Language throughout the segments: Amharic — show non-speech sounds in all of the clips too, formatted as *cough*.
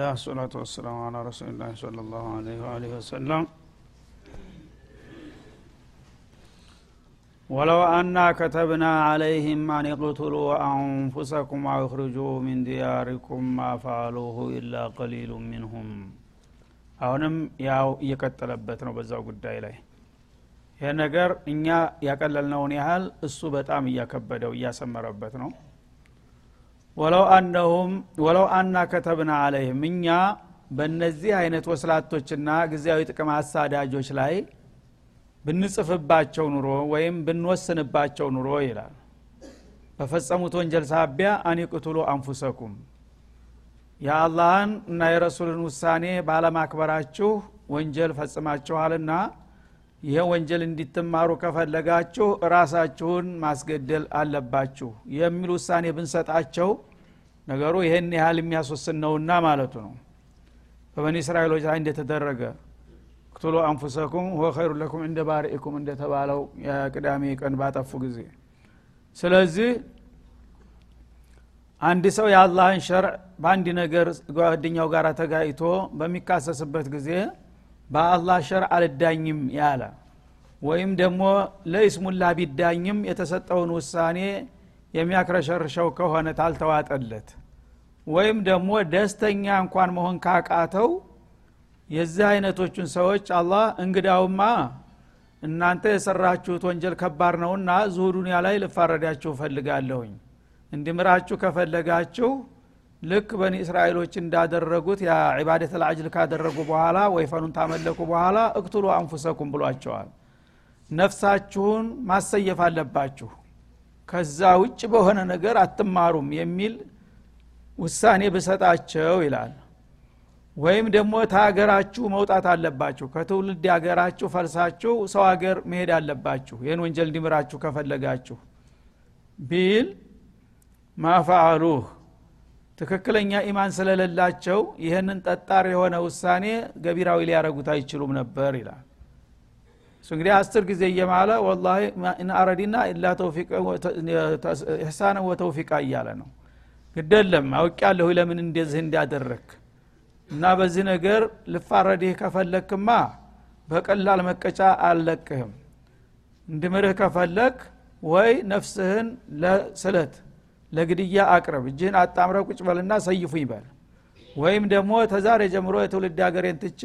ብስሚላህ ሰላቱ ወሰላሙ አላ ረሱሊላህ ለ ላሁ ለ ወሰለም ወለው አና ከተብና አለይህም አን ቅትሉ አንፉሰኩም አው እክርጁ ሚን ዲያሪኩም ማ ፈአሉሁ ኢላ ቀሊሉ ሚንሁም አሁንም ያው እየቀጠለበት ነው በዛው ጉዳይ ላይ። ይህ ነገር እኛ ያቀለልነውን ያህል እሱ በጣም እያከበደው እያሰመረበት ነው። ወለው አነሁም ወለው አና ከተብና አለይህም እኛ በእነዚህ አይነት ወስላቶችና ጊዜያዊ ጥቅም አሳዳጆች ላይ ብንጽፍባቸው ኑሮ ወይም ብንወስንባቸው ኑሮ ይላል። በፈጸሙት ወንጀል ሳቢያ አኒቅቱሉ አንፉሰኩም። የአላህን እና የረሱልን ውሳኔ ባለማክበራችሁ ወንጀል ፈጽማችኋልና ይህ ወንጀል እንዲትማሩ ከፈለጋችሁ ራሳችሁን ማስገደል አለባችሁ የሚል ውሳኔ ብንሰጣቸው ነገሩ ይህን ያህል የሚያስወስን ነውና ማለቱ ነው። በበኒ እስራኤሎች ላይ እንደተደረገ እክቱሉ አንፉሰኩም ሁወ ኸይሩ ለኩም እንደ ባሪኢኩም እንደተባለው የቅዳሜ ቀን ባጠፉ ጊዜ። ስለዚህ አንድ ሰው የአላህን ሸርዕ በአንድ ነገር ጓደኛው ጋር ተጋይቶ በሚካሰስበት ጊዜ በአላህ ሸርዕ አልዳኝም ያለ ወይም ደግሞ ለይስሙላ ቢዳኝም የተሰጠውን ውሳኔ የሚያክረሸርሸው ከሆነ ታልተዋጠለት ወይም ደግሞ ደስተኛ እንኳን መሆን ካቃተው የዚህ አይነቶቹን ሰዎች አላህ እንግዳውማ እናንተ የሰራችሁት ወንጀል ከባድ ነውና ዙሁ ዱኒያ ላይ ልፋረዳችሁ እፈልጋለሁኝ። እንዲምራችሁ ከፈለጋችሁ ልክ በኒ እስራኤሎች እንዳደረጉት የዒባደት ልአጅል ካደረጉ በኋላ ወይፈኑን ታመለኩ በኋላ እክቱሉ አንፉሰኩም ብሏቸዋል። ነፍሳችሁን ማሰየፍ አለባችሁ። ከዛ ውጭ በሆነ ነገር አትማሩም የሚል ውሳኔ ብሰጣቸው ይላል። ወይም ደግሞ ተሀገራችሁ መውጣት አለባችሁ። ከትውልድ ሀገራችሁ ፈልሳችሁ ሰው ሀገር መሄድ አለባችሁ። ይህን ወንጀል እንዲምራችሁ ከፈለጋችሁ بل ما فعلوه ትክክለኛ ኢማን ስለሌላቸው ይህንን ጠጣር የሆነ ውሳኔ ገቢራዊ ሊያረጉት አይችሉም ነበር ይላል። እሱ እንግዲህ አስር ጊዜ እየማለ والله إن أردنا إلا إحسانا وتوفيقا እያለ ነው ግደለም አውቅ ያለሁ ለምን እንደዚህ እንዲያደረክ እና በዚህ ነገር ልፋረድህ ከፈለክማ በቀላል መቀጫ አልለቅህም። እንድምርህ ከፈለክ ወይ ነፍስህን ለስለት ለግድያ አቅርብ። እጅህን አጣምረ ቁጭ በልና ሰይፉ ይበል። ወይም ደግሞ ተዛሬ ጀምሮ የትውልድ ሀገሬን ትቼ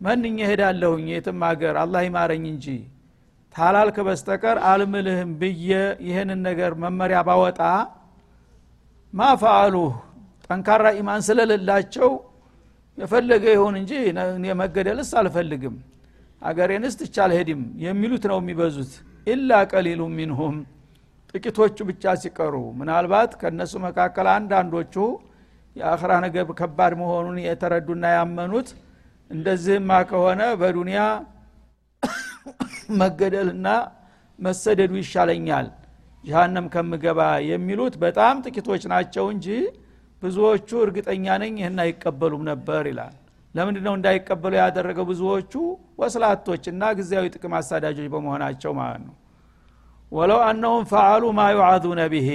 መንኝ ሄዳለሁኝ የትም ሀገር አላህ ይማረኝ እንጂ ታላልክ በስተቀር አልምልህም ብዬ ይህንን ነገር መመሪያ ባወጣ ማፈአሉህ ጠንካራ ኢማን ስለሌላቸው የፈለገ ይሁን እንጂ መገደልስ አልፈልግም አገሬንስ ትቻ አልሄድም የሚሉት ነው የሚበዙት። ኢላ ቀሊሉ ሚንሁም ጥቂቶቹ ብቻ ሲቀሩ። ምናልባት ከእነሱ መካከል አንዳንዶቹ የአኽራ ነገር ከባድ መሆኑን የተረዱና ያመኑት እንደዚህማ ከሆነ በዱንያ *coughs* መገደልና መሰደዱ ይሻለኛል ጀሃነም ከምገባ የሚሉት በጣም ጥቂቶች ናቸው እንጂ ብዙዎቹ እርግጠኛ ነኝ ይህን አይቀበሉም ነበር ይላል። ለምንድ ነው እንዳይቀበሉ ያደረገው ብዙዎቹ ወስላቶችና ጊዜያዊ ጥቅም አሳዳጆች በመሆናቸው ማለት ነው። ወለው አነሁም ፈአሉ ማ ዩዓዙነ ብሄ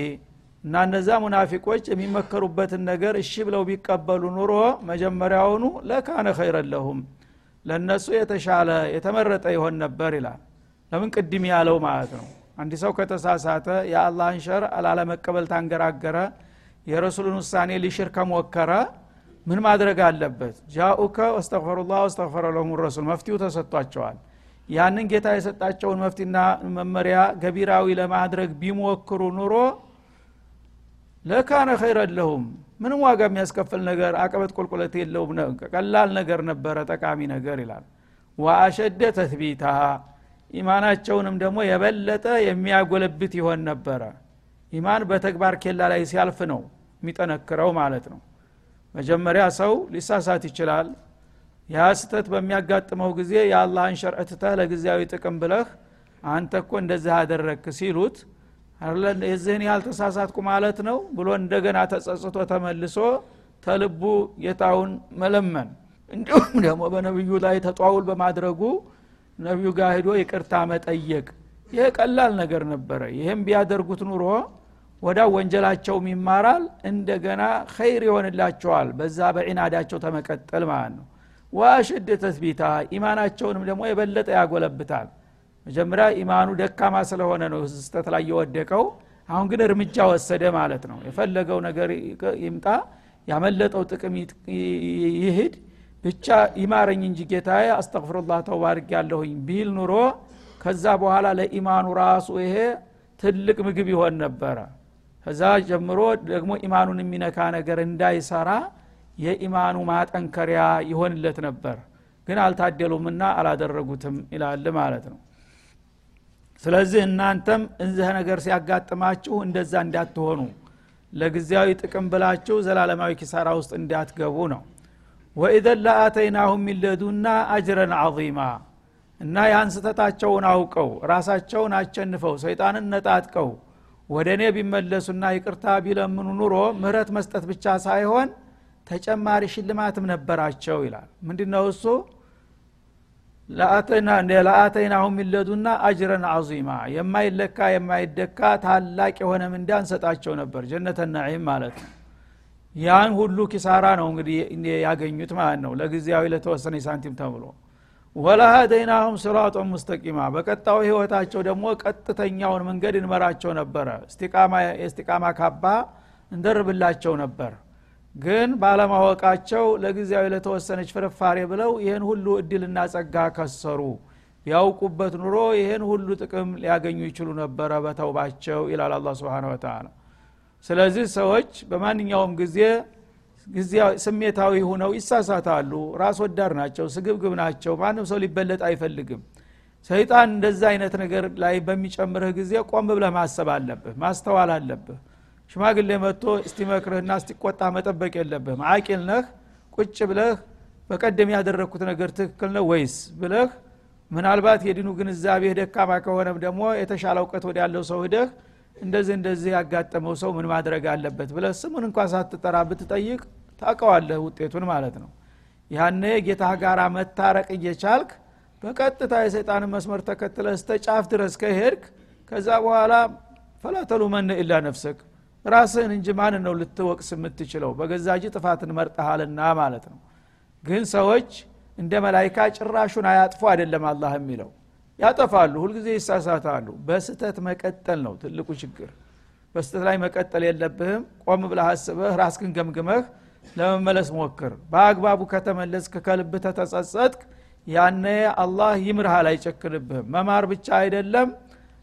እና እነዛ ሙናፊቆች የሚመከሩበትን ነገር እሺ ብለው ቢቀበሉ ኑሮ መጀመሪያውኑ ለካነ ኸይረን ለሁም ለእነሱ የተሻለ የተመረጠ ይሆን ነበር ይላል። ለምን ቅድም ያለው ማለት ነው አንድ ሰው ከተሳሳተ የአላህን ሸር አላለመቀበል ታንገራገረ የረሱልን ውሳኔ ሊሽር ከሞከረ ምን ማድረግ አለበት? ጃኡከ ወስተግፈሩላህ ወስተግፈረ ለሁም ረሱል። መፍትው ተሰጥቷቸዋል። ያንን ጌታ የሰጣቸውን መፍትና መመሪያ ገቢራዊ ለማድረግ ቢሞክሩ ኑሮ ለካነ ኸይረን ለሁም። ምንም ዋጋ የሚያስከፍል ነገር አቀበት ቁልቁለት የለውም። ቀላል ነገር ነበረ ጠቃሚ ነገር ይላል። ወአሸደ ተትቢታ ኢማናቸውንም ደግሞ የበለጠ የሚያጎለብት ይሆን ነበረ። ኢማን በተግባር ኬላ ላይ ሲያልፍ ነው የሚጠነክረው ማለት ነው። መጀመሪያ ሰው ሊሳሳት ይችላል። ያ ስተት በሚያጋጥመው ጊዜ የአላህን ሸርዕ ለጊዜያዊ ጥቅም ብለህ አንተ እኮ እንደዚህ አደረግክ ሲሉት የዚህን ያህል ተሳሳትኩ ማለት ነው ብሎ እንደገና ተጸጽቶ ተመልሶ ተልቡ ጌታውን መለመን። እንዲሁም ደግሞ በነቢዩ ላይ ተጧውል በማድረጉ ነቢዩ ጋር ሂዶ ይቅርታ መጠየቅ። ይህ ቀላል ነገር ነበረ። ይህም ቢያደርጉት ኑሮ ወዳ ወንጀላቸውም ይማራል እንደገና ኸይር ይሆንላቸዋል። በዛ በዒናዳቸው ተመቀጠል ማለት ነው። ወአሸድ ተስቢታ ኢማናቸውንም ደግሞ የበለጠ ያጎለብታል። መጀመሪያ ኢማኑ ደካማ ስለሆነ ነው ስተት ላይ የወደቀው። አሁን ግን እርምጃ ወሰደ ማለት ነው። የፈለገው ነገር ይምጣ ያመለጠው ጥቅም ይሂድ ብቻ ይማረኝ እንጂ ጌታዬ አስተግፍሩላህ ተውባ ያለሁኝ ቢል ኑሮ ከዛ በኋላ ለኢማኑ ራሱ ይሄ ትልቅ ምግብ ይሆን ነበረ። ከዛ ጀምሮ ደግሞ ኢማኑን የሚነካ ነገር እንዳይሰራ የኢማኑ ማጠንከሪያ ይሆንለት ነበር። ግን አልታደሉምና አላደረጉትም ይላል ማለት ነው። ስለዚህ እናንተም እዚህ ነገር ሲያጋጥማችሁ እንደዛ እንዳትሆኑ። ለጊዜያዊ ጥቅም ብላችሁ ዘላለማዊ ኪሳራ ውስጥ እንዳትገቡ ነው ወኢዘን ለአተይናሁም ሚለዱና አጅረን አዚማ እና ያን አውቀው ራሳቸውን አቸንፈው ሰይጣንን ነጣጥቀው ወደ እኔ ቢመለሱና ይቅርታ ቢለምኑ ኑሮ ምህረት መስጠት ብቻ ሳይሆን ተጨማሪ ሽልማትም ነበራቸው ይላል። ምንድነው እሱ? ለአተይናሁም ሚለዱና አጅረን አዚማ የማይለካ የማይደካ ታላቅ የሆነ ምንዳ እንሰጣቸው ነበር? ጀነተ ነዒም ማለት ነው ያን ሁሉ ኪሳራ ነው እንግዲህ ያገኙት ማለት ነው። ለጊዜያዊ ለተወሰነ ሳንቲም ተብሎ ወለሀደይናሁም ስራጦን ሙስተቂማ። በቀጣዩ ህይወታቸው ደግሞ ቀጥተኛውን መንገድ እንመራቸው ነበረ። የስቲቃማ ካባ እንደርብላቸው ነበር። ግን ባለማወቃቸው ለጊዜያዊ ለተወሰነች ፍርፋሬ ብለው ይህን ሁሉ እድልና ጸጋ ከሰሩ። ቢያውቁበት ኑሮ ይህን ሁሉ ጥቅም ሊያገኙ ይችሉ ነበረ በተውባቸው ይላል አላ ስብን ወተላ ስለዚህ ሰዎች በማንኛውም ጊዜ ስሜታዊ ሁነው ይሳሳታሉ። ራስ ወዳድ ናቸው ስግብግብ ናቸው። ማንም ሰው ሊበለጥ አይፈልግም። ሰይጣን እንደዛ አይነት ነገር ላይ በሚጨምርህ ጊዜ ቆም ብለህ ማሰብ አለብህ ማስተዋል አለብህ። ሽማግሌ መጥቶ እስቲመክርህና እስቲቆጣ መጠበቅ የለብህም። አቂል ነህ? ቁጭ ብለህ በቀደም ያደረግኩት ነገር ትክክል ነው ወይስ ብለህ ምናልባት የዲኑ ግንዛቤ ደካማ ከሆነም ደግሞ የተሻለ እውቀት ወደ ያለው ሰው ሂደህ እንደዚህ እንደዚህ ያጋጠመው ሰው ምን ማድረግ አለበት ብለህ ስሙን እንኳ ሳትጠራ ብትጠይቅ ታቀዋለህ ውጤቱን ማለት ነው። ያነ ጌታ ጋር መታረቅ እየቻልክ በቀጥታ የሰይጣንን መስመር ተከትለ እስተ ጫፍ ድረስ ከሄድክ ከዛ በኋላ ፈላተሉ መን ኢላ ነፍስክ ራስህን እንጂ ማን ነው ልትወቅስ የምትችለው? በገዛ እጅ ጥፋትን መርጠሃልና ማለት ነው። ግን ሰዎች እንደ መላይካ ጭራሹን አያጥፉ አይደለም አላህ የሚለው ያጠፋሉ ሁልጊዜ ይሳሳታሉ። በስተት መቀጠል ነው ትልቁ ችግር። በስተት ላይ መቀጠል የለብህም። ቆም ብለህ አስበህ ራስክን ገምግመህ ለመመለስ ሞክር። በአግባቡ ከተመለስክ ከልብህ ተተጸጸጥክ ያነ አላህ ይምርሃል አይጨክንብህም። መማር ብቻ አይደለም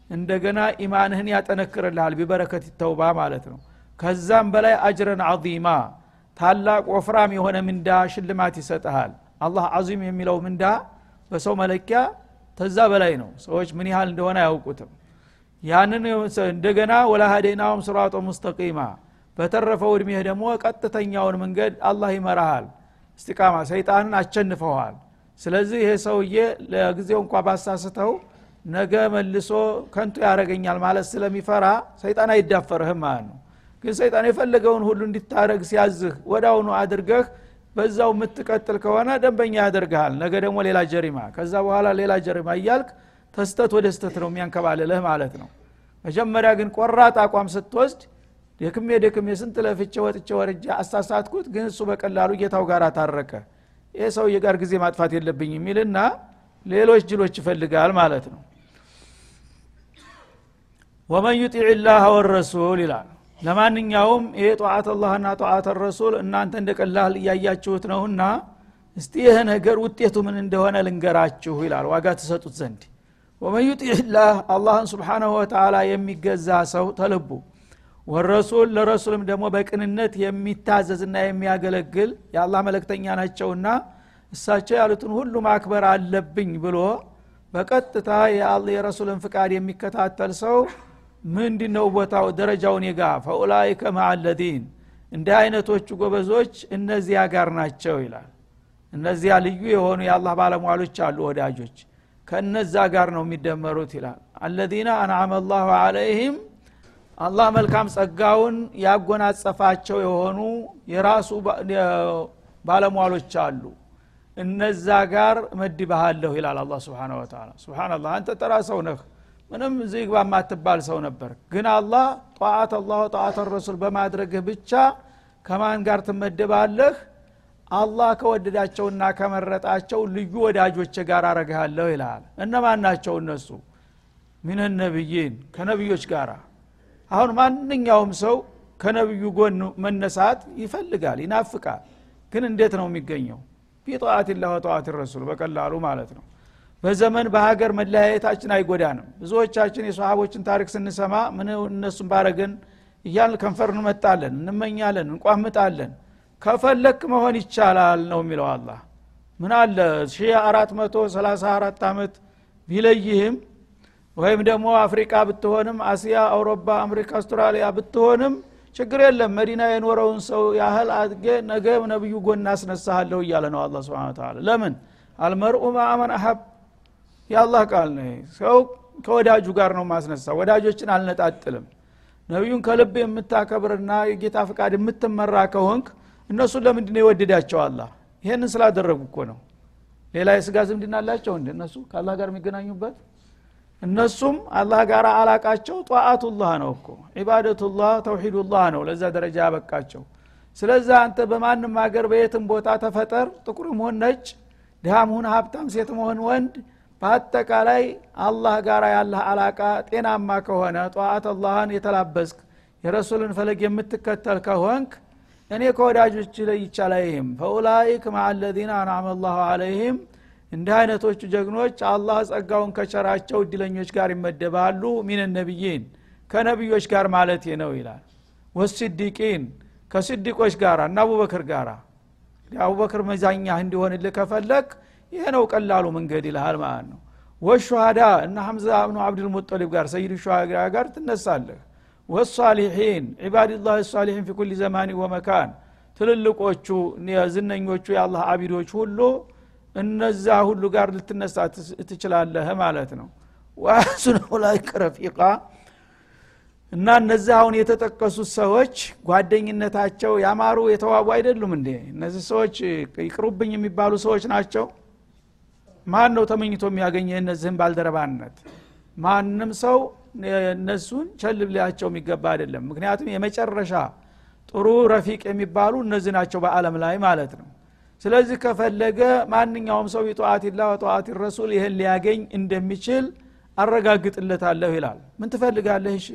እንደገና ኢማንህን ያጠነክርልሃል። ቢበረከት ተውባ ማለት ነው። ከዛም በላይ አጅረን አዚማ ታላቅ ወፍራም የሆነ ምንዳ ሽልማት ይሰጠሃል አላህ አዚም የሚለው ምንዳ በሰው መለኪያ ተዛ በላይ ነው። ሰዎች ምን ያህል እንደሆነ አያውቁትም። ያንን እንደገና ወላሃዴናውም ስራጦ ሙስተቂማ በተረፈው እድሜህ ደግሞ ቀጥተኛውን መንገድ አላህ ይመራሃል። እስቲቃማ ሰይጣንን አቸንፈዋል። ስለዚህ ይሄ ሰውዬ ለጊዜው እንኳ ባሳስተው ነገ መልሶ ከንቱ ያደረገኛል ማለት ስለሚፈራ ሰይጣን አይዳፈርህም ማለት ነው። ግን ሰይጣን የፈለገውን ሁሉ እንዲታረግ ሲያዝህ ወዳውኑ አድርገህ በዛው የምትቀጥል ከሆነ ደንበኛ ያደርግሃል። ነገ ደግሞ ሌላ ጀሪማ። ከዛ በኋላ ሌላ ጀሪማ እያልክ ተስተት ወደ ስተት ነው የሚያንከባልልህ ማለት ነው። መጀመሪያ ግን ቆራጥ አቋም ስትወስድ ደክሜ ደክሜ ስንት ለፍቼ ወጥቼ ወርጃ አሳሳትኩት ግን እሱ በቀላሉ ጌታው ጋር ታረቀ ይህ ሰውዬ ጋር ጊዜ ማጥፋት የለብኝ የሚልና ሌሎች ጅሎች ይፈልጋል ማለት ነው። ወመን ዩጢዕ ላህ ወረሱል ይላል ለማንኛውም ይሄ ጠዋት አላህና ጠዋት ረሱል እናንተ እንደ ቀላል እያያችሁት ነውና እስቲ ይህ ነገር ውጤቱ ምን እንደሆነ ልንገራችሁ ይላል። ዋጋ ትሰጡት ዘንድ። ወመን ዩጢዕ ላህ አላህን ስብሓናሁ ወተላ የሚገዛ ሰው ተልቡ። ወረሱል ለረሱልም ደግሞ በቅንነት የሚታዘዝና የሚያገለግል የአላህ መለክተኛ ናቸውና እሳቸው ያሉትን ሁሉ ማክበር አለብኝ ብሎ በቀጥታ የረሱልን ፍቃድ የሚከታተል ሰው ምንድ ነው ቦታው ደረጃውን የጋ ፈኡላይከ ማአለዲን እንዲህ አይነቶቹ ጎበዞች እነዚያ ጋር ናቸው ይላል። እነዚያ ልዩ የሆኑ የአላህ ባለሟሎች አሉ ወዳጆች። ከእነዛ ጋር ነው የሚደመሩት ይላል። አለዚነ አንዓመ አላሁ አለይህም አላህ መልካም ጸጋውን ያጎናጸፋቸው የሆኑ የራሱ ባለሟሎች አሉ። እነዛ ጋር መድባሃለሁ ይላል አላ ስብን ወተላ ስብናላህ አንተ ጠራ ሰው ነህ ምንም እዚህ ግባ ማትባል ሰው ነበር። ግን አላህ ጠዋት አላሁ ጠዋት ረሱል በማድረግህ ብቻ ከማን ጋር ትመደባለህ? አላህ ከወደዳቸውና ከመረጣቸው ልዩ ወዳጆች ጋር አረግሃለሁ ይልሃል እነማን ናቸው እነሱ? ሚን ነቢይን ከነቢዮች ጋር አሁን ማንኛውም ሰው ከነቢዩ ጎን መነሳት ይፈልጋል ይናፍቃል። ግን እንዴት ነው የሚገኘው? ቢጠዋት ላ ወጠዋት ረሱል በቀላሉ ማለት ነው በዘመን በሀገር መለያየታችን አይጎዳንም። ብዙዎቻችን የሰሃቦችን ታሪክ ስንሰማ ምን እነሱን ባረግን እያልን ከንፈር እንመጣለን እንመኛለን እንቋምጣለን። ከፈለክ መሆን ይቻላል ነው የሚለው አላህ። ምን አለ? ሺ አራት መቶ ሰላሳ አራት ዓመት ቢለይህም ወይም ደግሞ አፍሪካ ብትሆንም አሲያ አውሮፓ አሜሪካ አውስትራሊያ ብትሆንም ችግር የለም። መዲና የኖረውን ሰው ያህል አድጌ ነገ ነብዩ ጎን አስነሳሃለሁ እያለ ነው አላ ስብን ለምን? አልመርኡ ማአመን አሀብ የአላህ ቃል ነው ሰው ከወዳጁ ጋር ነው ማስነሳ ወዳጆችን አልነጣጥልም። ነቢዩን ከልብ የምታከብርና የጌታ ፍቃድ የምትመራ ከሆንክ እነሱን ለምንድ ነው የወደዳቸው አላ ይህንን ስላደረጉ እኮ ነው። ሌላ የስጋ ዝምድና አላቸው እንደ እነሱ ከአላህ ጋር የሚገናኙበት? እነሱም አላህ ጋር علاقة ኣቸው። طاعة الله ነው እኮ። عبادة الله توحيد الله ነው ለዛ ደረጃ ያበቃቸው። ስለዚህ አንተ በማንም ሀገር በየትም ቦታ ተፈጠር ጥቁርም ሆን ነጭ ድሃም ሁን ሀብታም ሴትም ሆን ወንድ በአጠቃላይ አላህ ጋር ያለህ علاقة ጤናማ ከሆነ طاعة الله ን የተላበስክ የረሱልን ፈለግ የምትከተል ከሆንክ እኔ ከወዳጆች ላይ ይቻላይህም። فأولئك مع الذين أنعم الله عليهم እንዲህ አይነቶቹ ጀግኖች አላህ ጸጋውን ከቸራቸው እድለኞች ጋር ይመደባሉ። ሚን ነቢይን ከነቢዮች ጋር ማለት ነው ይላል። ወስዲቂን ከስዲቆች ጋር እና አቡበክር ጋር አቡበክር መዛኛ እንዲሆንልህ ከፈለግ ይሄ ነው ቀላሉ መንገድ ይልሃል ማለት ነው። ወሹሃዳ እና ሐምዛ ብኑ አብድልሙጠሊብ ጋር ሰይድ ሹሃዳ ጋር ትነሳለህ። ወሳሊሒን ዒባድላህ ሳሊሒን ፊ ኩል ዘማኒ ወመካን ትልልቆቹ ዝነኞቹ የአላህ አቢዶች ሁሉ እነዛ ሁሉ ጋር ልትነሳ ትችላለህ ማለት ነው። ዋሱን ኡላይከ ረፊቃ እና እነዚህ አሁን የተጠቀሱት ሰዎች ጓደኝነታቸው ያማሩ የተዋቡ አይደሉም እንዴ? እነዚህ ሰዎች ይቅሩብኝ የሚባሉ ሰዎች ናቸው ማን ነው ተመኝቶ የሚያገኘ እነዚህን ባልደረባነት? ማንም ሰው እነሱን ቸል ሊያቸው የሚገባ አይደለም። ምክንያቱም የመጨረሻ ጥሩ ረፊቅ የሚባሉ እነዚህ ናቸው በአለም ላይ ማለት ነው። ስለዚህ ከፈለገ ማንኛውም ሰው ቢጠዋትላ ወጠዋት ረሱል ይህን ሊያገኝ እንደሚችል አረጋግጥለታለሁ ይላል። ምን ትፈልጋለህ? እሺ።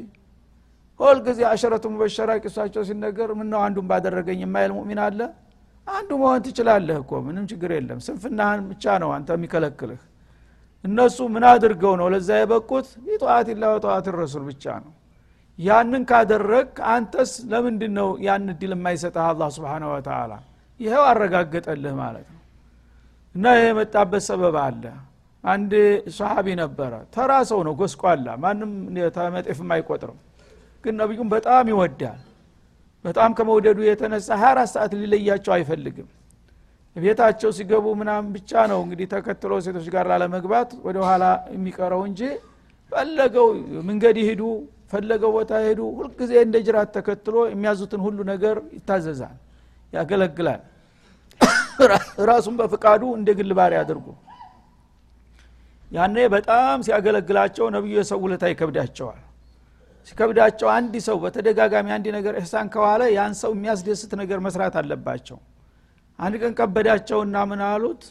ሁልጊዜ አሸረቱ ሙበሸራ ቂሳቸው ሲነገር ምነው አንዱን ባደረገኝ የማይል ሙሚን አለ አንዱ መሆን ትችላለህ እኮ ምንም ችግር የለም። ስንፍናህን ብቻ ነው አንተ የሚከለክልህ። እነሱ ምን አድርገው ነው ለዛ የበቁት? ቢጠዋትላ ወጠዋት ረሱል ብቻ ነው። ያንን ካደረግ አንተስ ለምንድን ነው ያን እድል የማይሰጠህ አላ ስብን ወተላ ይኸው አረጋገጠልህ ማለት ነው። እና ይህ የመጣበት ሰበብ አለ። አንድ ሰሃቢ ነበረ። ተራ ሰው ነው ጎስቋላ። ማንም ተመጤፍም አይቆጥርም ግን ነቢዩም በጣም ይወዳል በጣም ከመውደዱ የተነሳ 24 ሰዓት ሊለያቸው አይፈልግም። ቤታቸው ሲገቡ ምናምን ብቻ ነው እንግዲህ ተከትሎ ሴቶች ጋር ላለመግባት ወደ ኋላ የሚቀረው እንጂ ፈለገው መንገድ ይሄዱ ፈለገው ቦታ ይሄዱ። ሁልጊዜ እንደ ጅራት ተከትሎ የሚያዙትን ሁሉ ነገር ይታዘዛል ያገለግላል። *coughs* ራሱን በፍቃዱ እንደ ግል ባሪ አድርጎ ያኔ በጣም ሲያገለግላቸው ነቢዩ የሰው ውለታ ይከብዳቸዋል ሲከብዳቸው አንድ ሰው በተደጋጋሚ አንድ ነገር እህሳን ከዋለ ያን ሰው የሚያስደስት ነገር መስራት አለባቸው። አንድ ቀን ከበዳቸውና ምን አሉት?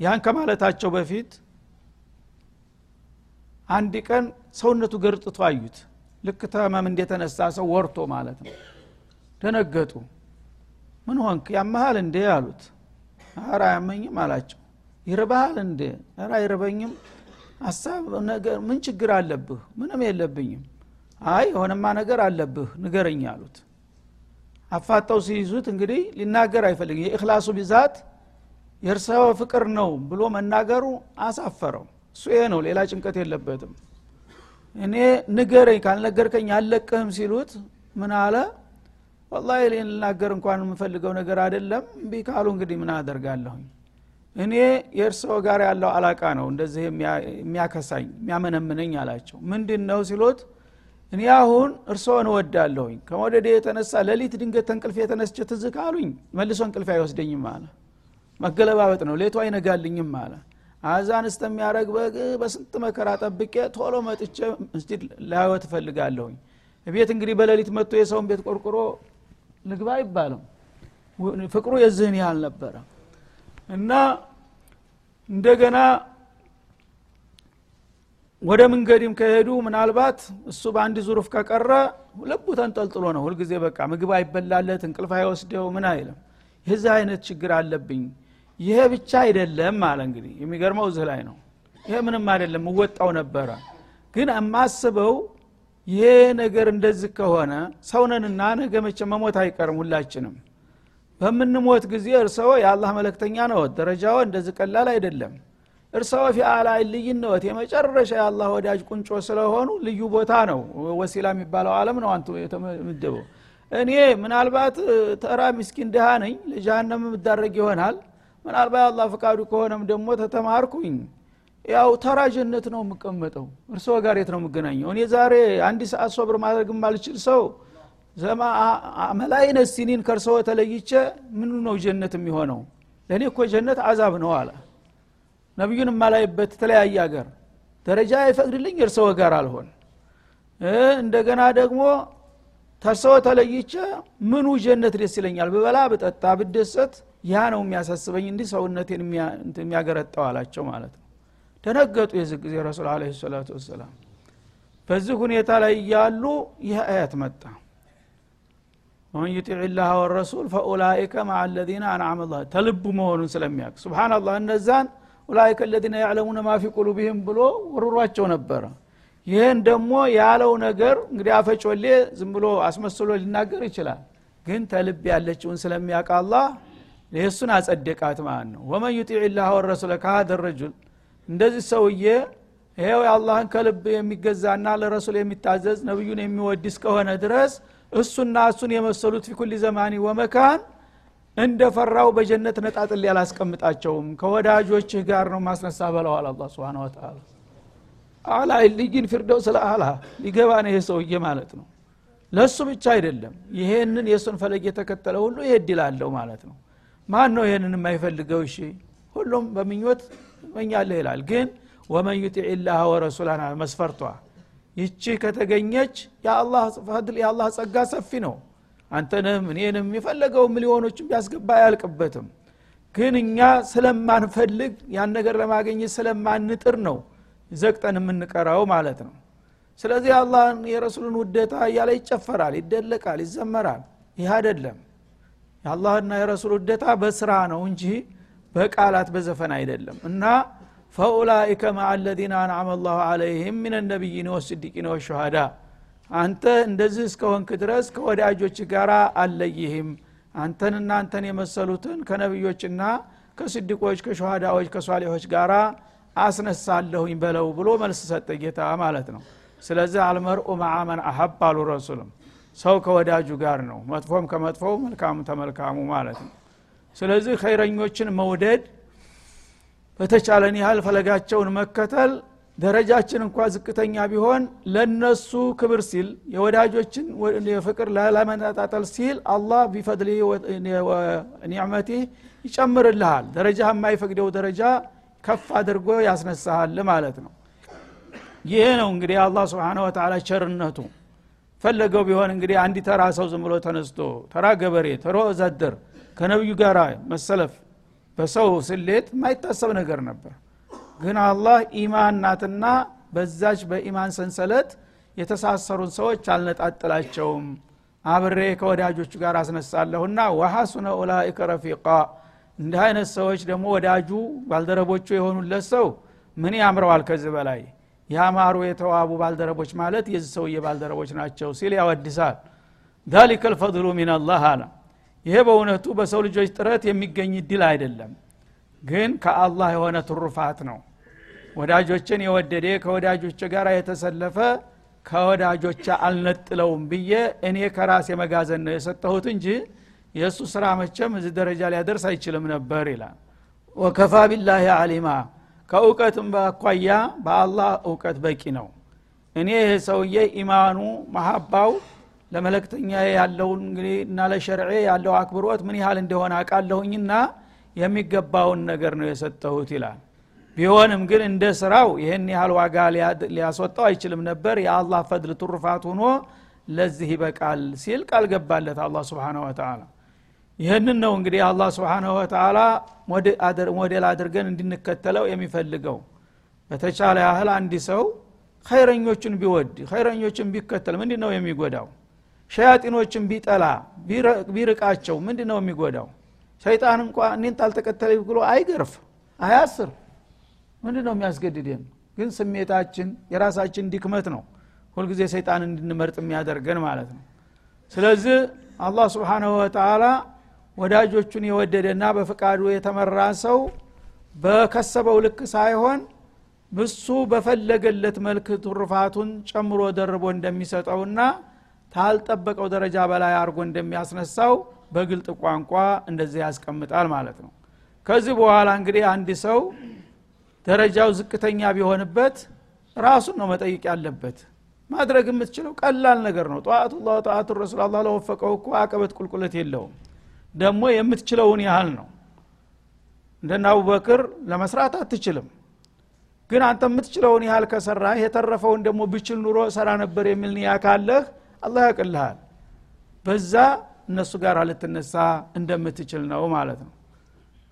ያን ከማለታቸው በፊት አንድ ቀን ሰውነቱ ገርጥቶ አዩት። ልክ ተመም እንደተነሳ ሰው ወርቶ ማለት ነው። ደነገጡ። ምን ሆንክ? ያመሃል እንዴ? አሉት። አራ ያመኝም አላቸው። ይርባሃል እንዴ? ራ አይርበኝም ሀሳብ ነገር ምን ችግር አለብህ? ምንም የለብኝም። አይ የሆነማ ነገር አለብህ ንገረኝ አሉት። አፋጠው ሲይዙት እንግዲህ ሊናገር አይፈልግም። የእክላሱ ብዛት የእርሰው ፍቅር ነው ብሎ መናገሩ አሳፈረው። እሱ ይሄ ነው ሌላ ጭንቀት የለበትም። እኔ ንገረኝ ካልነገርከኝ አለቅህም ሲሉት ምን አለ? ወላ ልናገር እንኳን የምፈልገው ነገር አይደለም። እምቢ ካሉ እንግዲህ ምን አደርጋለሁኝ እኔ የእርስዎ ጋር ያለው አላቃ ነው እንደዚህ የሚያከሳኝ የሚያመነምነኝ አላቸው። ምንድን ነው ሲሉት እኔ አሁን እርስዎን እወዳለሁኝ። ከመውደዴ የተነሳ ሌሊት ድንገት ተንቅልፍ የተነስቸ ትዝ ካሉኝ መልሶ እንቅልፍ አይወስደኝም አለ። መገለባበጥ ነው ሌቱ አይነጋልኝም አለ። አዛን እስተሚያደረግ በግ በስንት መከራ ጠብቄ ቶሎ መጥቼ መስጅድ ላይወት እፈልጋለሁኝ። ቤት እንግዲህ በሌሊት መጥቶ የሰውን ቤት ቆርቁሮ ልግባ አይባልም። ፍቅሩ የዝህን ያህል ነበረ። እና እንደገና ወደ መንገድም ከሄዱ ምናልባት እሱ በአንድ ዙሩፍ ከቀረ ልቡ ተንጠልጥሎ ነው። ሁልጊዜ በቃ ምግብ አይበላለት እንቅልፍ አይወስደው ምን አይልም። የዚህ አይነት ችግር አለብኝ። ይሄ ብቻ አይደለም አለ እንግዲህ። የሚገርመው እዚህ ላይ ነው። ይሄ ምንም አይደለም እወጣው ነበረ። ግን የማስበው ይሄ ነገር እንደዚህ ከሆነ ሰውነንና ነገ መቼ መሞት አይቀርም ሁላችንም በምንሞት ጊዜ እርሰዎ የአላህ መለክተኛ ነዎት። ደረጃዎ እንደዚህ ቀላል አይደለም። እርሰዎ ፊ አላይ ልይነወት የመጨረሻ የአላህ ወዳጅ ቁንጮ ስለሆኑ ልዩ ቦታ ነው። ወሲላ የሚባለው አለም ነው አንቱ የተመደበው እኔ ምናልባት ተራ ምስኪን ድሃ ነኝ ለጃሃንም ምዳረግ ይሆናል። ምናልባት አላህ ፈቃዱ ከሆነም ደግሞ ተተማርኩኝ። ያው ተራ ጀነት ነው የምቀመጠው። እርስዎ ጋር የት ነው የምገናኘው? እኔ ዛሬ አንድ ሰዓት ሶብር ማድረግ ማልችል ሰው መላይነ ሲኒን ከእርስዎ ተለይቼ ምኑ ነው ጀነት የሚሆነው? ለእኔ እኮ ጀነት አዛብ ነው አለ። ነቢዩን የማላይበት የተለያየ ሀገር። ደረጃ አይፈቅድልኝ እርስዎ ጋር አልሆን። እንደገና ደግሞ ተርሰው ተለይቼ ምኑ ጀነት ደስ ይለኛል? ብበላ ብጠጣ ብደሰት ያ ነው የሚያሳስበኝ እንዲህ ሰውነቴን የሚያገረጣው አላቸው ማለት ነው። ደነገጡ የዚህ ጊዜ ረሱል አለ ሰላቱ ወሰላም። በዚህ ሁኔታ ላይ እያሉ ይህ አያት መጣ ወመን ዩጢዕ ላህ ወረሱል ፈኡላይከ ማ አለዚነ አንዓመ ላ ተልቡ መሆኑን ስለሚያውቅ ስብናላህ እነዛን ኡላይከ ለዚነ ያዕለሙነ ማ ፊ ቁሉብህም ብሎ ወርሯቸው ነበረ። ይህን ደግሞ ያለው ነገር እንግዲህ አፈጮሌ ዝም ብሎ አስመስሎ ሊናገር ይችላል። ግን ተልብ ያለችውን ስለሚያውቅ አላህ የእሱን አጸደቃት ማለት ነው። ወመን ዩጢዕ ላህ ወረሱለ ከሀደ ረጁል እንደዚህ ሰውዬ ይሄው የአላህን ከልብ የሚገዛና ለረሱል የሚታዘዝ ነቢዩን የሚወድ እስከሆነ ድረስ እሱና እሱን የመሰሉት ፊኩል ዘማኒ ወመካን እንደፈራው በጀነት ነጣጥል ያላስቀምጣቸውም። ከወዳጆችህ ጋር ነው ማስነሳ በለዋል አላ ስብን ወተላ አላ ልይን ፊርደው ስለ አላ ሊገባ ነው ይሄ ሰውዬ ማለት ነው። ለእሱ ብቻ አይደለም ይሄንን የእሱን ፈለግ የተከተለ ሁሉ ይሄ እድላለሁ ማለት ነው። ማን ነው ይሄንን የማይፈልገው? እሺ ሁሉም በምኞት መኛለህ ይላል። ግን ወመን ዩጢዕ ላህ ወረሱላና መስፈርቷ ይቺ ከተገኘች የአላህ ጸጋ ሰፊ ነው። አንተንም እኔንም የፈለገው ሚሊዮኖችን ቢያስገባ አያልቅበትም። ግን እኛ ስለማንፈልግ ያን ነገር ለማግኘት ስለማንጥር ነው ዘቅጠን የምንቀራው ማለት ነው። ስለዚህ አላህን የረሱሉን ውደታ እያለ ይጨፈራል ይደለቃል ይዘመራል። ይህ አይደለም። የአላህና የረሱል ውደታ በስራ ነው እንጂ በቃላት በዘፈን አይደለም። እና ፈኡላይከ ማ አለዚነ አንዓመ ላሁ አለይህም ምን ነቢይን ወስዲቂን ወሸሃዳ አንተ እንደዚህ እስከሆንክ ድረስ ከወዳጆች ጋር አለይህም። አንተን የመሰሉትን ከነቢዮችና ከስድቆች ከሸሃዳዎች ከሷሌሖች ጋር አስነሳለሁኝ በለው ብሎ መልስ ሰጠ ጌታ ማለት ነው። ስለዚህ አልመርኡ መዓመን አሀብ አሉ ረሱልም። ሰው ከወዳጁ ጋር ነው። መጥፎም ከመጥፎው መልካሙ ተመልካሙ ማለት ነው። ስለዚህ ኸይረኞችን መውደድ በተቻለን ያህል ፈለጋቸውን መከተል። ደረጃችን እንኳ ዝቅተኛ ቢሆን ለነሱ ክብር ሲል የወዳጆችን ፍቅር ለመነጣጠል ሲል አላህ ቢፈድሊ ኒዕመቲህ ይጨምርልሃል። ደረጃ የማይፈቅደው ደረጃ ከፍ አድርጎ ያስነሳሃል ማለት ነው። ይሄ ነው እንግዲህ አላህ ስብሓን ወተላ ቸርነቱ። ፈለገው ቢሆን እንግዲህ አንድ ተራ ሰው ዝም ብሎ ተነስቶ ተራ ገበሬ ተሮ ወዛደር ከነቢዩ ጋር መሰለፍ በሰው ስሌት የማይታሰብ ነገር ነበር። ግን አላህ ኢማን ናትና በዛች በኢማን ሰንሰለት የተሳሰሩን ሰዎች አልነጣጥላቸውም። አብሬ ከወዳጆቹ ጋር አስነሳለሁና ወሐሱነ ኡላይከ ረፊቃ። እንዲህ አይነት ሰዎች ደግሞ ወዳጁ ባልደረቦቹ የሆኑለት ሰው ምን ያምረዋል ከዚህ በላይ? ያማሩ የተዋቡ ባልደረቦች ማለት የዚህ ሰውዬ ባልደረቦች ናቸው ሲል ያወድሳል። ዛሊከ ልፈضሉ ሚንላህ አለ ይሄ በእውነቱ በሰው ልጆች ጥረት የሚገኝ ድል አይደለም። ግን ከአላህ የሆነ ትሩፋት ነው። ወዳጆችን የወደደ ከወዳጆች ጋር የተሰለፈ ከወዳጆች አልነጥለውም ብዬ እኔ ከራሴ መጋዘን ነው የሰጠሁት እንጂ የእሱ ስራ መቸም እዚህ ደረጃ ሊያደርስ አይችልም ነበር ይላል። ወከፋ ቢላህ አሊማ ከእውቀትም በአኳያ በአላህ እውቀት በቂ ነው። እኔ ይህ ሰውዬ ኢማኑ መሀባው ለመለክተኛ ያለውን እንግዲህ እና ለሸርዕ ያለው አክብሮት ምን ያህል እንደሆነ አቃለሁኝና የሚገባውን ነገር ነው የሰጠሁት ይላል። ቢሆንም ግን እንደ ስራው ይህን ያህል ዋጋ ሊያስወጣው አይችልም ነበር። የአላህ ፈድል ትሩፋት ሆኖ ለዚህ ይበቃል ሲል ቃል ገባለት አላ ስብን ወተላ ይህንን ነው እንግዲህ አላህ ስብንሁ ወተላ ሞዴል አድርገን እንድንከተለው የሚፈልገው። በተቻለ ያህል አንድ ሰው ኸይረኞችን ቢወድ ኸይረኞችን ቢከተል ምንድ ነው የሚጎዳው ሸያጢኖችን ቢጠላ ቢርቃቸው ምንድ ነው የሚጎዳው? ሸይጣን እንኳ እኔን ታልተከተለ ብሎ አይገርፍ አያስር። ምንድ ነው የሚያስገድድን ግን ስሜታችን የራሳችን ድክመት ነው ሁልጊዜ ሰይጣን እንድንመርጥ የሚያደርገን ማለት ነው። ስለዚህ አላህ ስብሓንሁ ወተላ ወዳጆቹን የወደደና በፍቃዱ የተመራ ሰው በከሰበው ልክ ሳይሆን ብሱ በፈለገለት መልክ ትሩፋቱን ጨምሮ ደርቦ እንደሚሰጠውና ታልጠበቀው ደረጃ በላይ አድርጎ እንደሚያስነሳው በግልጥ ቋንቋ እንደዚህ ያስቀምጣል ማለት ነው። ከዚህ በኋላ እንግዲህ አንድ ሰው ደረጃው ዝቅተኛ ቢሆንበት ራሱን ነው መጠይቅ ያለበት። ማድረግ የምትችለው ቀላል ነገር ነው። ጠዋቱላ ጠዋቱ ረሱል አላ ለወፈቀው እኮ አቀበት ቁልቁለት የለውም። ደግሞ የምትችለውን ያህል ነው። እንደና አቡበክር ለመስራት አትችልም። ግን አንተ የምትችለውን ያህል ከሰራ የተረፈውን ደግሞ ብችል ኑሮ ሰራ ነበር የሚል ካለህ አላህ ያቅልሃል በዛ እነሱ ጋር ልትነሳ እንደምትችል ነው ማለት ነው።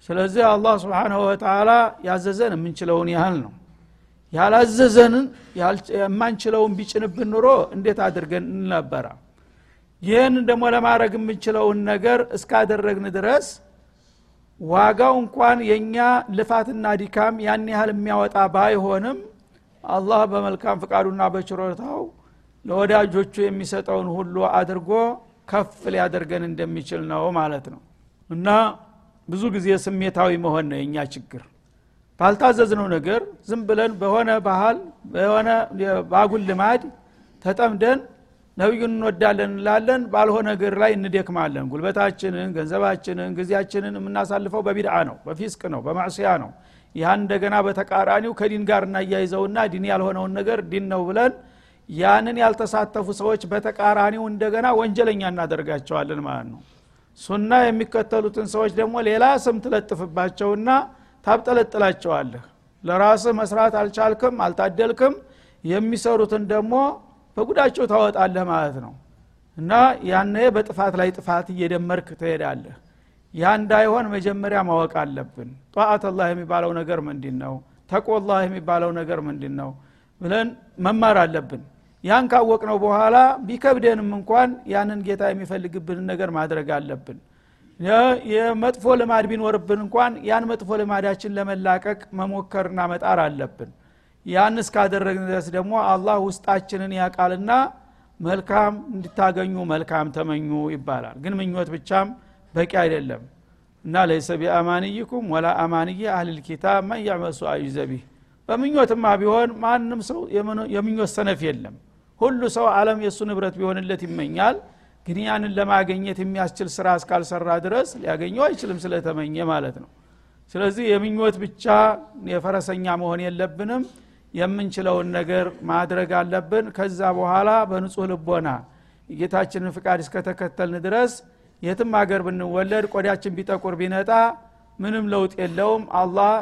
ስለዚህ አላህ ስብሓንሁ ወተላ ያዘዘን የምንችለውን ያህል ነው። ያላዘዘንን የማንችለውን ቢጭንብን ኑሮ እንዴት አድርገን እንነበራ ይህን ደግሞ ለማድረግ የምንችለውን ነገር እስካደረግን ድረስ ዋጋው እንኳን የእኛ ልፋትና ዲካም ያን ያህል የሚያወጣ ባይሆንም አላህ በመልካም ፍቃዱና በችሮታው ለወዳጆቹ የሚሰጠውን ሁሉ አድርጎ ከፍ ሊያደርገን እንደሚችል ነው ማለት ነው። እና ብዙ ጊዜ ስሜታዊ መሆን ነው የእኛ ችግር። ባልታዘዝነው ነገር ዝም ብለን በሆነ ባህል በሆነ ባጉል ልማድ ተጠምደን ነቢዩን እንወዳለን እንላለን ባልሆነ ነገር ላይ እንደክማለን። ጉልበታችንን ገንዘባችንን ጊዜያችንን የምናሳልፈው በቢድዓ ነው በፊስቅ ነው በማዕስያ ነው። ያን እንደገና በተቃራኒው ከዲን ጋር እናያይዘውና ዲን ያልሆነውን ነገር ዲን ነው ብለን ያንን ያልተሳተፉ ሰዎች በተቃራኒው እንደገና ወንጀለኛ እናደርጋቸዋለን ማለት ነው። ሱና የሚከተሉትን ሰዎች ደግሞ ሌላ ስም ትለጥፍባቸውና ታብጠለጥላቸዋለህ። ለራስህ መስራት አልቻልክም አልታደልክም የሚሰሩትን ደግሞ በጉዳቸው ታወጣለህ ማለት ነው። እና ያነ በጥፋት ላይ ጥፋት እየደመርክ ትሄዳለህ። ያ እንዳይሆን መጀመሪያ ማወቅ አለብን። ጧአት አላህ የሚባለው ነገር ምንድን ነው ተቆላህ የሚባለው ነገር ምንድን ነው ብለን መማር አለብን ያን ካወቅነው በኋላ ቢከብደንም እንኳን ያንን ጌታ የሚፈልግብንን ነገር ማድረግ አለብን። የመጥፎ ልማድ ቢኖርብን እንኳን ያን መጥፎ ልማዳችን ለመላቀቅ መሞከርና መጣር አለብን። ያን እስካደረግን ድረስ ደግሞ አላህ ውስጣችንን ያቃልና መልካም እንድታገኙ መልካም ተመኙ ይባላል። ግን ምኞት ብቻም በቂ አይደለም። እና ለይሰ ቢአማንይኩም ወላ አማንይ አህልል ኪታብ መን ያዕመል ሱአ ዩዘቢህ። በምኞትማ ቢሆን ማንም ሰው የምኞት ሰነፍ የለም ሁሉ ሰው አለም የእሱ ንብረት ቢሆንለት ይመኛል። ግን ያንን ለማገኘት የሚያስችል ስራ እስካልሰራ ድረስ ሊያገኘው አይችልም ስለተመኘ ማለት ነው። ስለዚህ የምኞት ብቻ የፈረሰኛ መሆን የለብንም። የምንችለውን ነገር ማድረግ አለብን። ከዛ በኋላ በንጹህ ልቦና የጌታችንን ፍቃድ እስከተከተልን ድረስ የትም ሀገር ብንወለድ ቆዳችን ቢጠቁር ቢነጣ ምንም ለውጥ የለውም። አላህ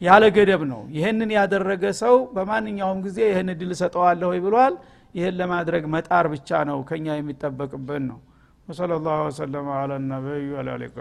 ያለ ገደብ ነው። ይህንን ያደረገ ሰው በማንኛውም ጊዜ ይህን እድል እሰጠዋለሁ ብሏል ይህን ለማድረግ መጣር ብቻ ነው ከኛ የሚጠበቅብን ነው። ወሰለ ላሁ ወሰለማ አላ ነቢዩ አላ ሊቃ